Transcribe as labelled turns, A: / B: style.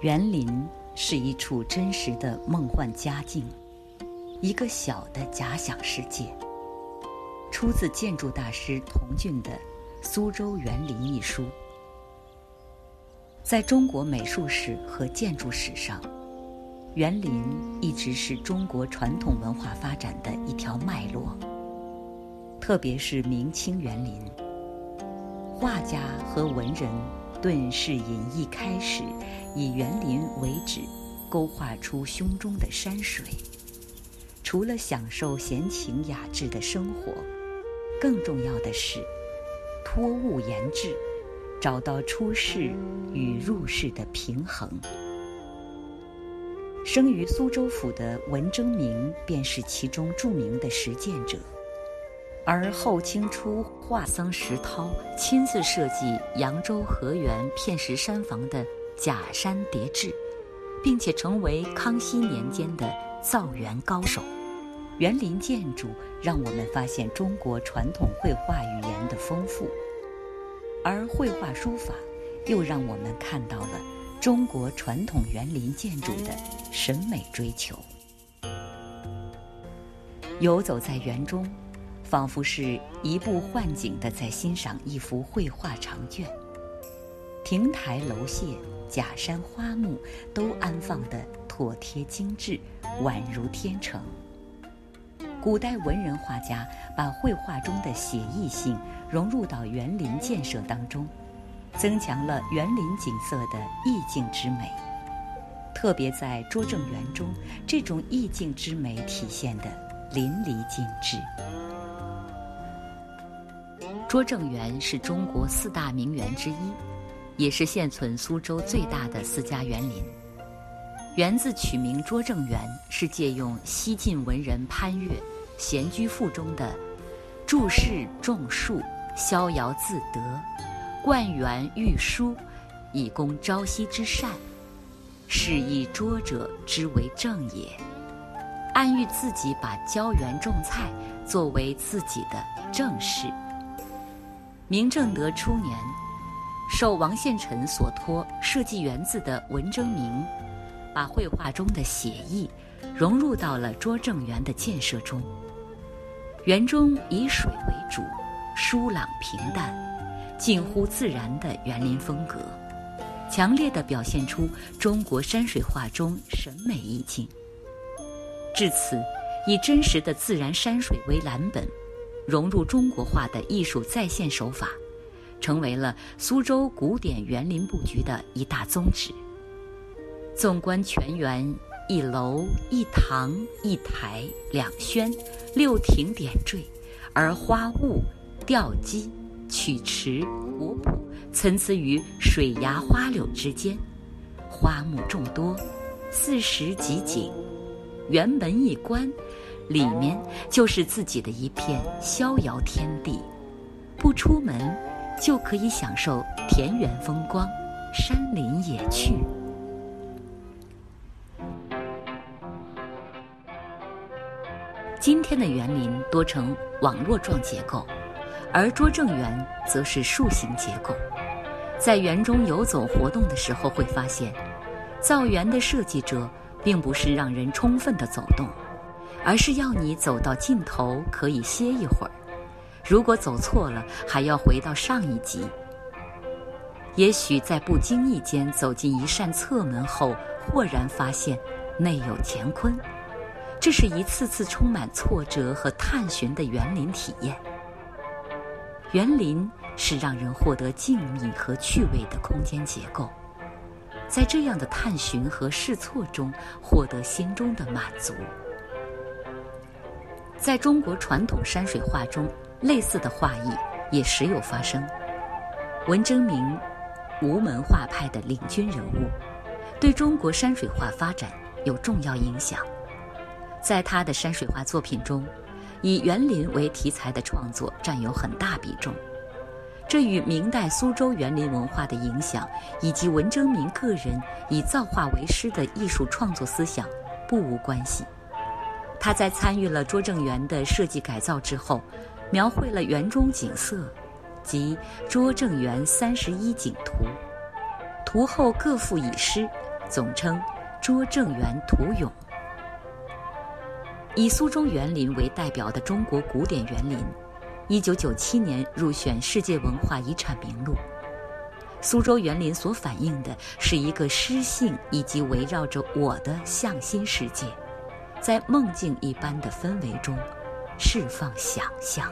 A: 园林是一处真实的梦幻佳境，一个小的假想世界。出自建筑大师童俊的《苏州园林》一书。在中国美术史和建筑史上，园林一直是中国传统文化发展的一条脉络。特别是明清园林，画家和文人顿世隐逸，开始以园林为旨，勾画出胸中的山水。除了享受闲情雅致的生活，更重要的是托物言志，找到出世与入世的平衡。生于苏州府的文征明便是其中著名的实践者。而后清初画僧石涛亲自设计扬州河源片石山房的假山叠制，并且成为康熙年间的造园高手。园林建筑让我们发现中国传统绘画语言的丰富，而绘画书法又让我们看到了中国传统园林建筑的审美追求。游走在园中。仿佛是移步换景的，在欣赏一幅绘画长卷。亭台楼榭、假山花木，都安放得妥帖精致，宛如天成。古代文人画家把绘画中的写意性融入到园林建设当中，增强了园林景色的意境之美。特别在拙政园中，这种意境之美体现得淋漓尽致。拙政园是中国四大名园之一，也是现存苏州最大的私家园林。园字取名拙政园，是借用西晋文人潘岳《闲居赋》中的“注释种树，逍遥自得，灌园育书，以供朝夕之善，是以拙者之为正也”，暗喻自己把浇园种菜作为自己的正事。明正德初年，受王献臣所托设计园子的文征明，把绘画中的写意融入到了拙政园的建设中。园中以水为主，疏朗平淡，近乎自然的园林风格，强烈地表现出中国山水画中审美意境。至此，以真实的自然山水为蓝本。融入中国画的艺术再现手法，成为了苏州古典园林布局的一大宗旨。纵观全园，一楼一堂一台两轩，六亭点缀，而花雾、吊机、曲池、古朴参差于水崖花柳之间，花木众多，四时集景，园门一关。里面就是自己的一片逍遥天地，不出门就可以享受田园风光、山林野趣。今天的园林多呈网络状结构，而拙政园则是树形结构。在园中游走活动的时候，会发现，造园的设计者并不是让人充分的走动。而是要你走到尽头可以歇一会儿，如果走错了，还要回到上一集。也许在不经意间走进一扇侧门后，豁然发现内有乾坤，这是一次次充满挫折和探寻的园林体验。园林是让人获得静谧和趣味的空间结构，在这样的探寻和试错中，获得心中的满足。在中国传统山水画中，类似的画意也时有发生。文征明，吴门画派的领军人物，对中国山水画发展有重要影响。在他的山水画作品中，以园林为题材的创作占有很大比重。这与明代苏州园林文化的影响，以及文征明个人以造画为师的艺术创作思想不无关系。他在参与了拙政园的设计改造之后，描绘了园中景色，即《拙政园三十一景图》。图后各赋以诗，总称拙政园图咏。以苏州园林为代表的中国古典园林，一九九七年入选世界文化遗产名录。苏州园林所反映的是一个诗性以及围绕着我的向心世界，在梦境一般的氛围中释放想象。